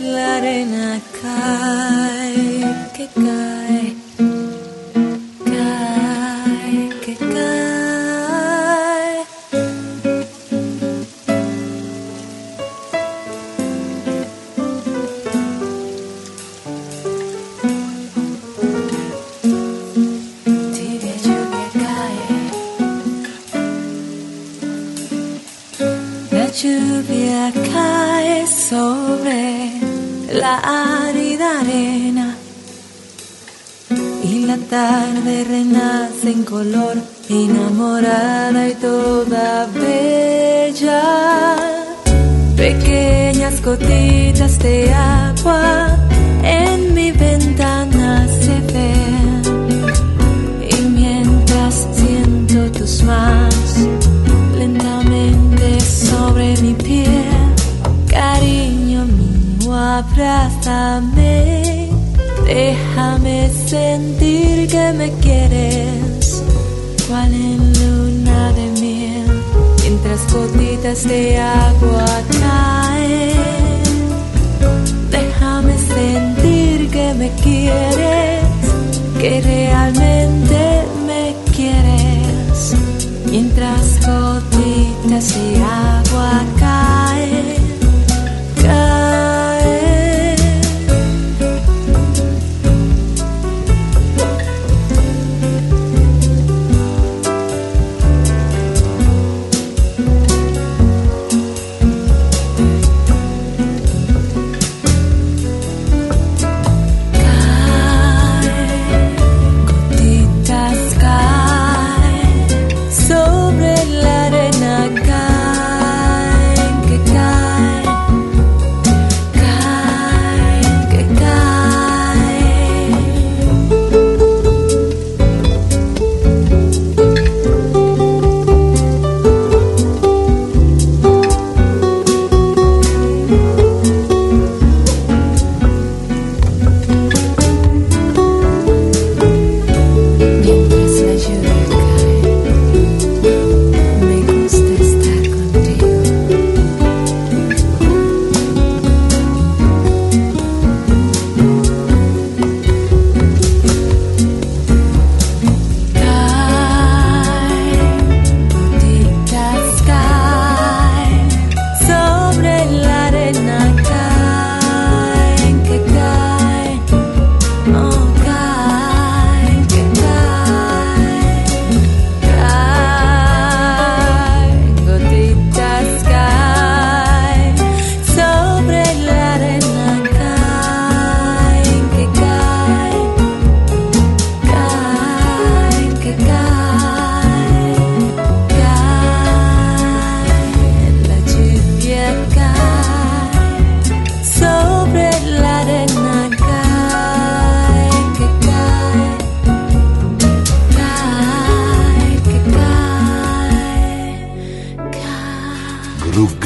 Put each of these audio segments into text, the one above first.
la arena cae, que cae.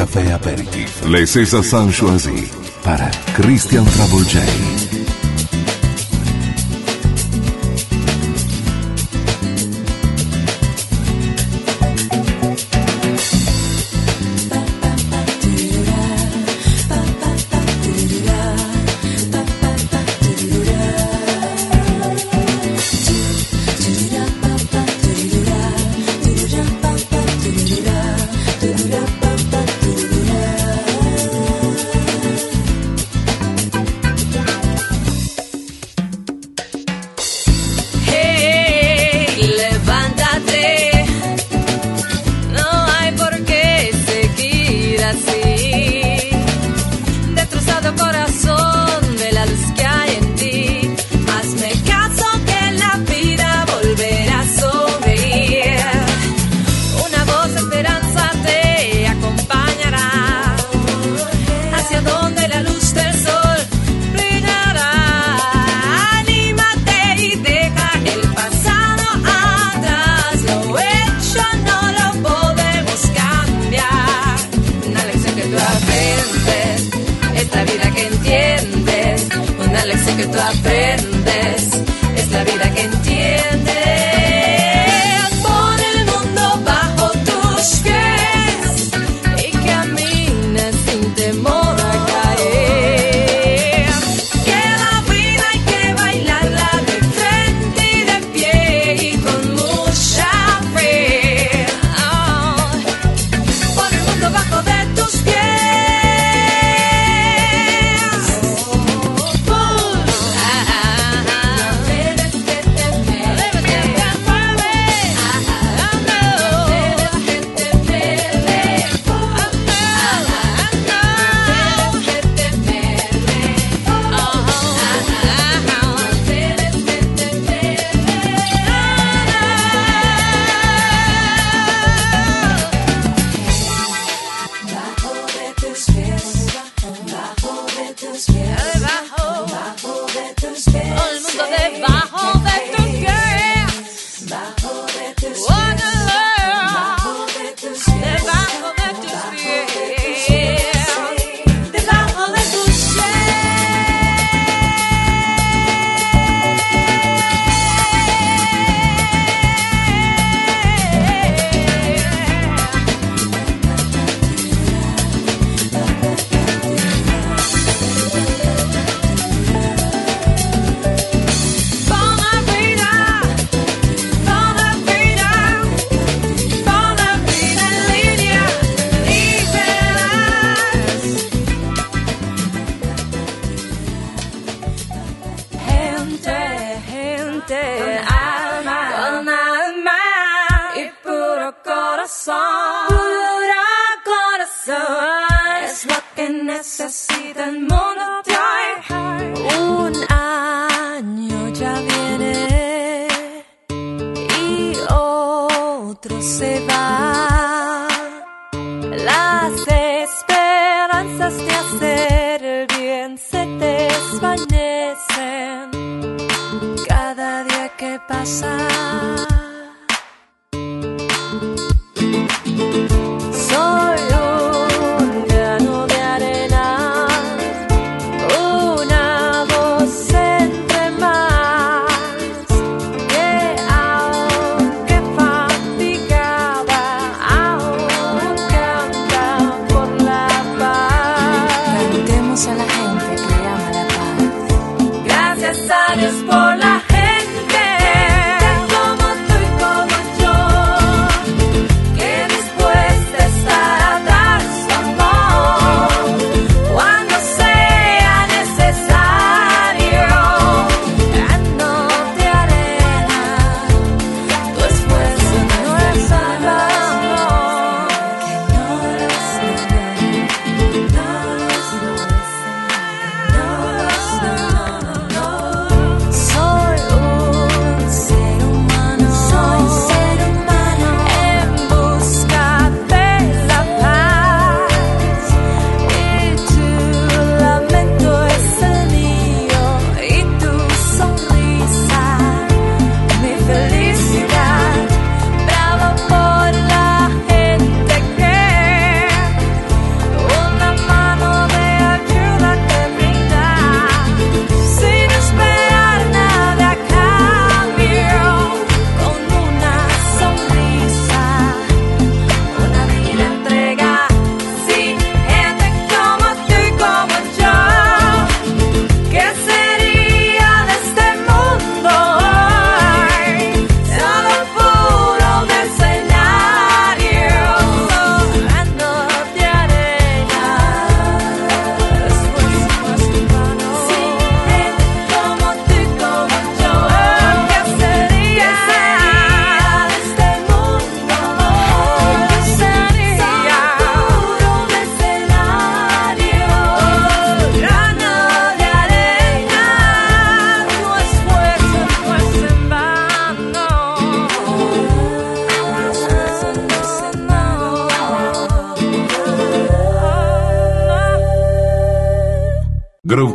Café aperitif. Les César sont choisis para Christian Travolgei.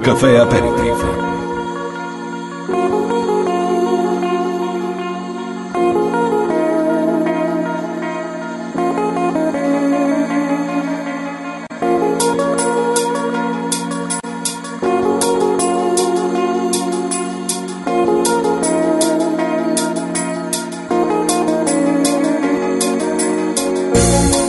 Caffè aperitivo. Thank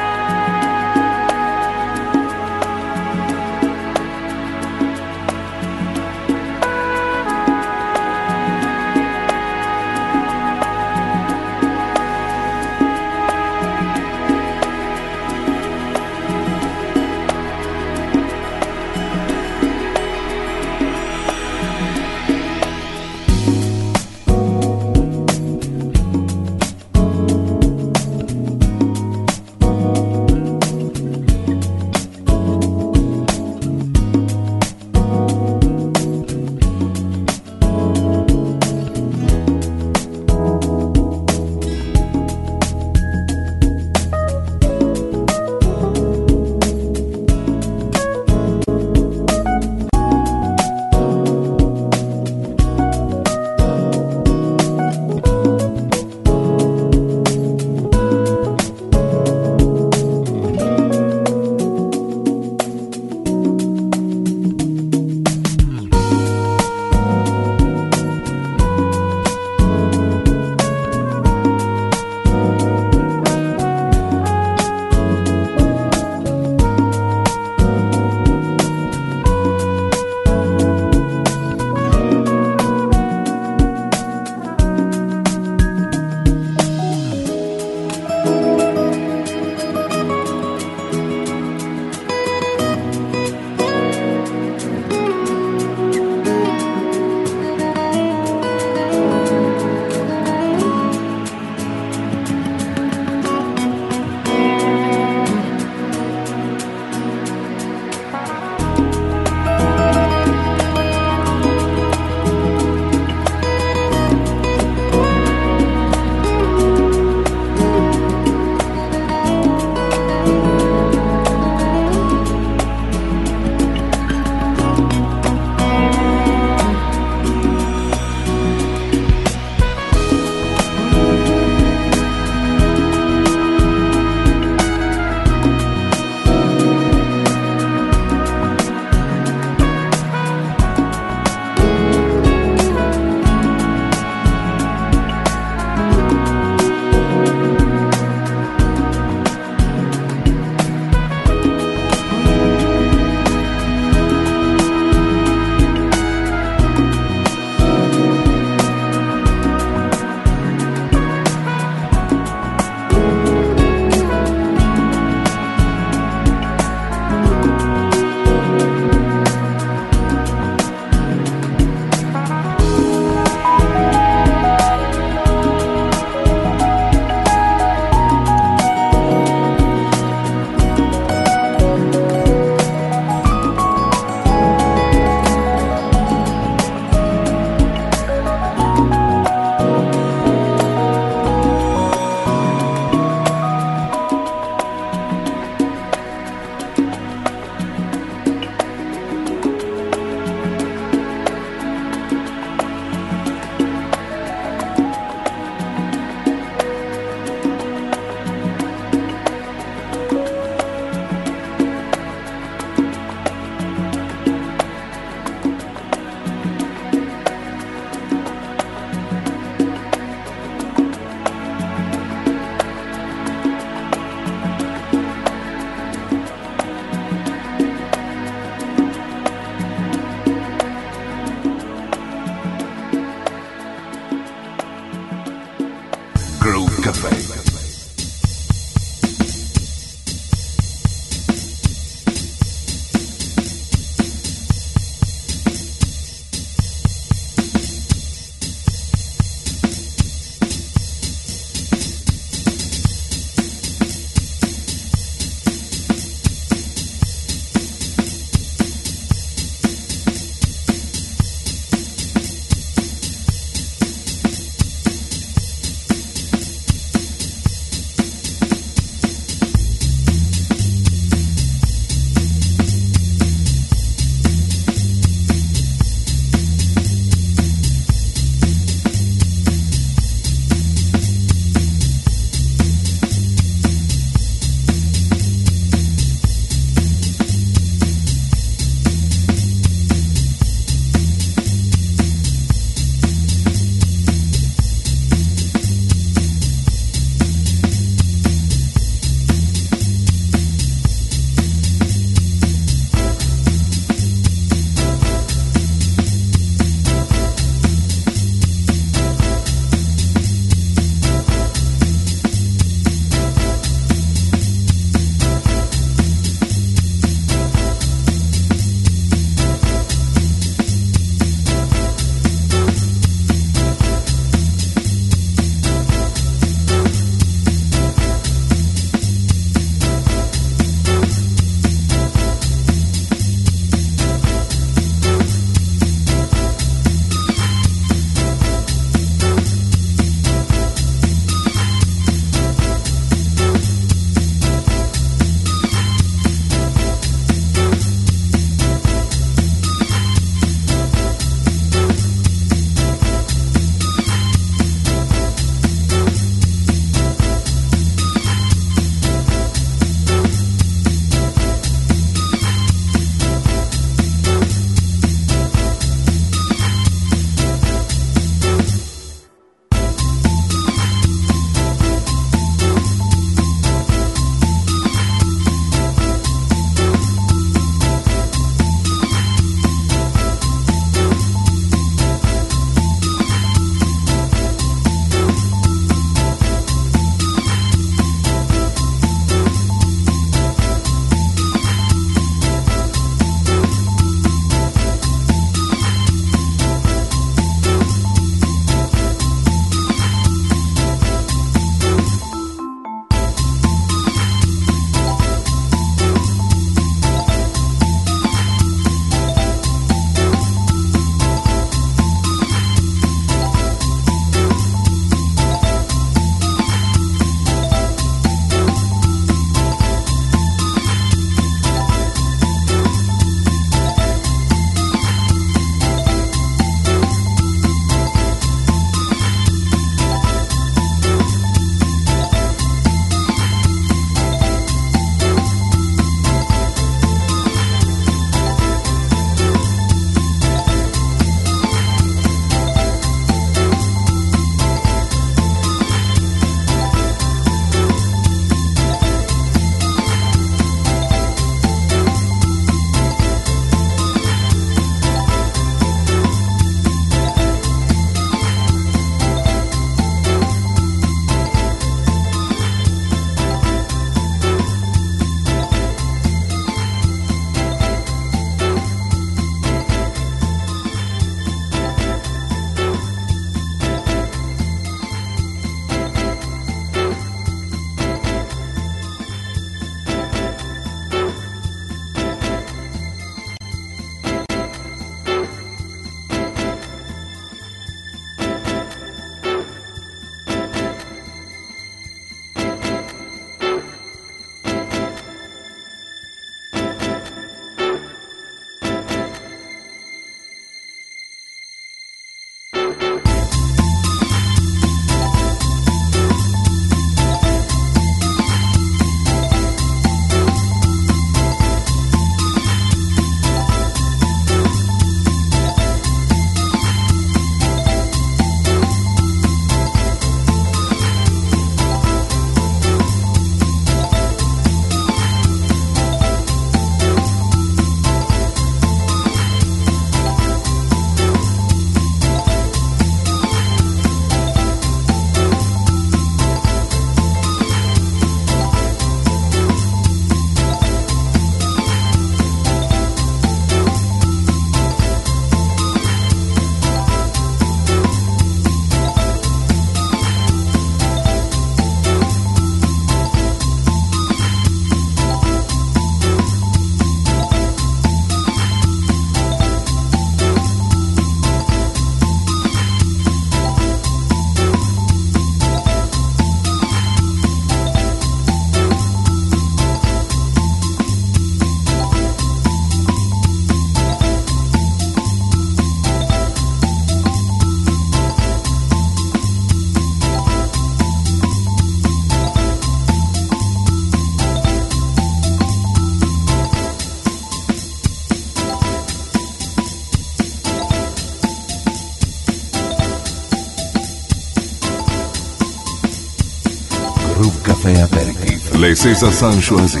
Les César San Choisi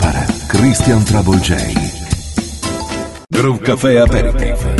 para Christian Trouble J. Groove Café Aperitif.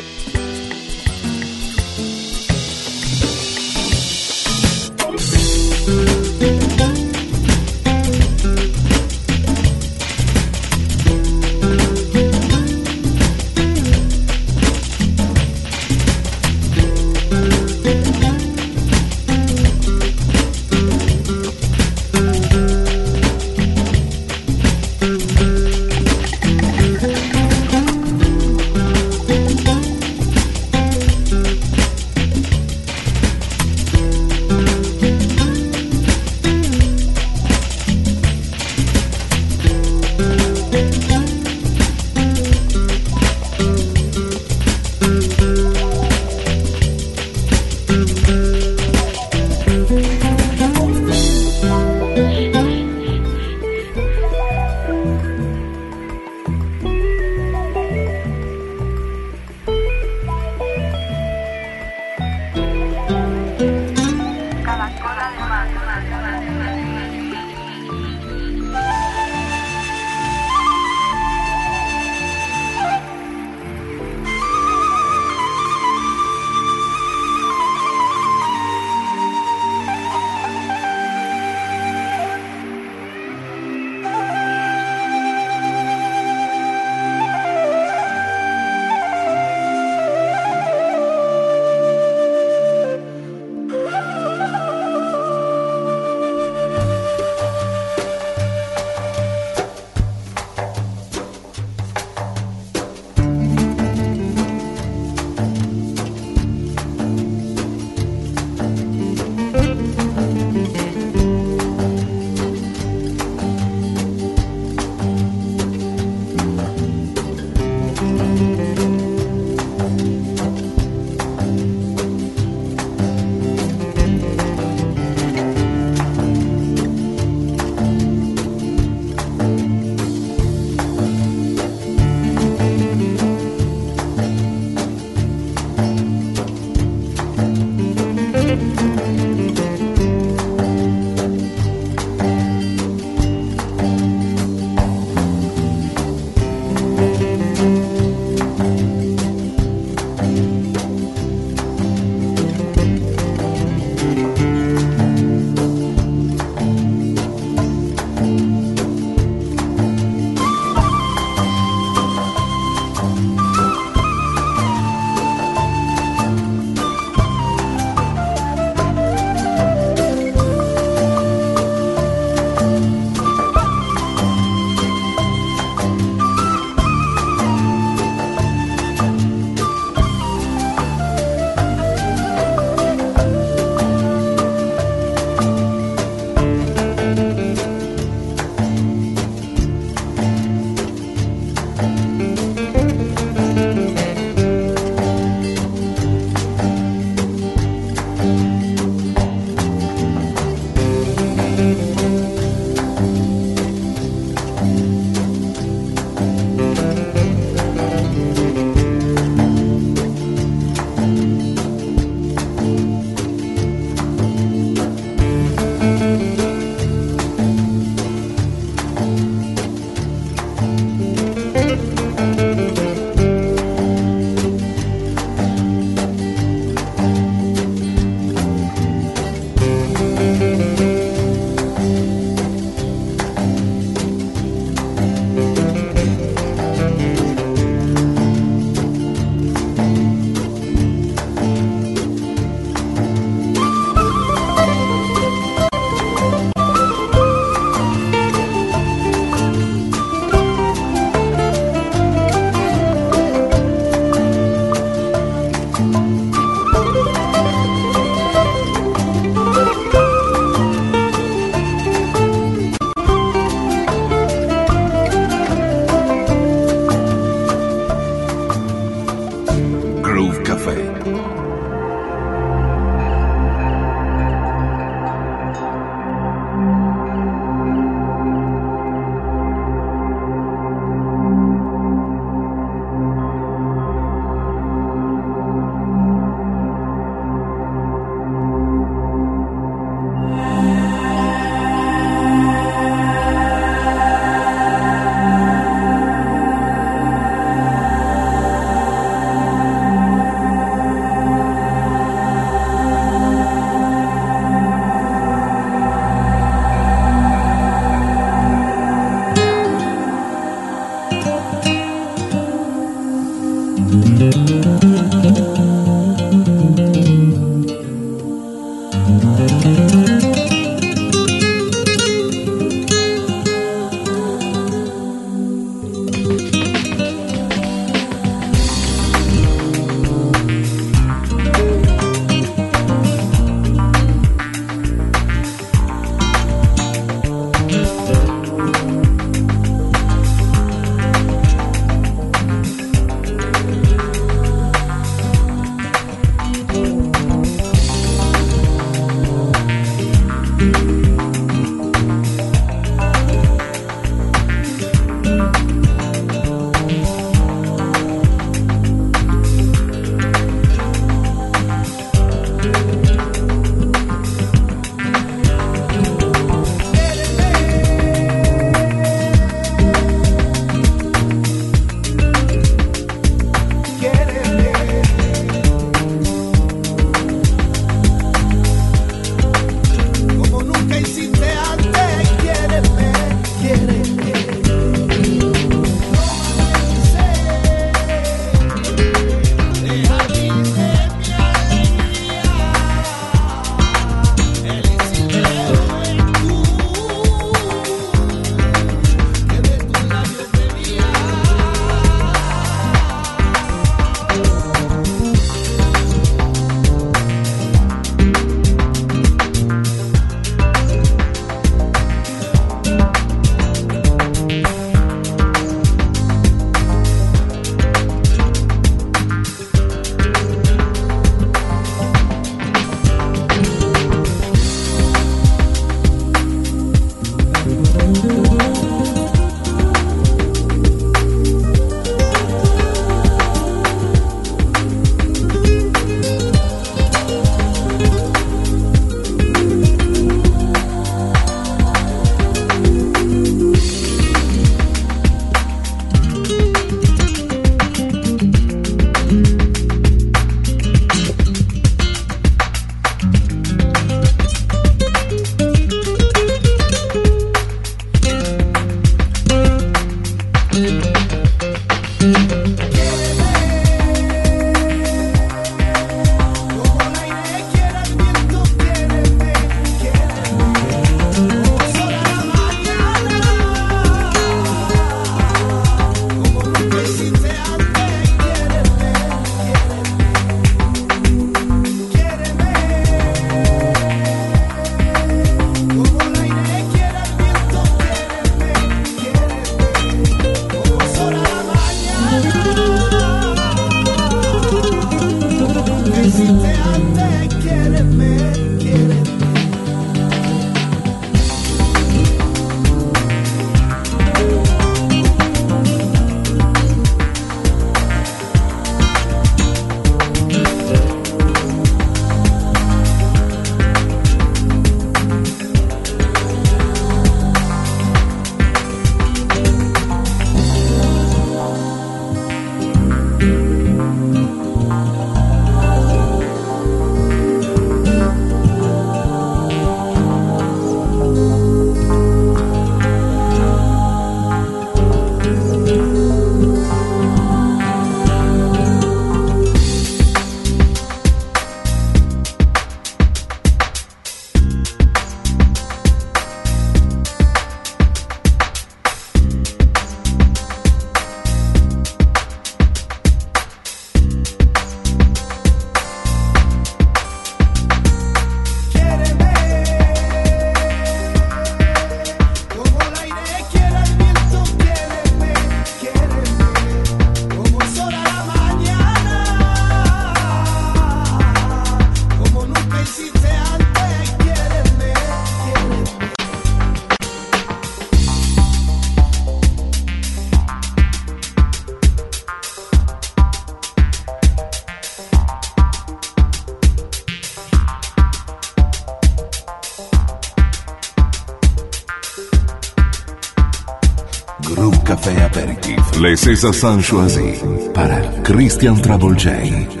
César Sanchoisi para Christian Travolgei.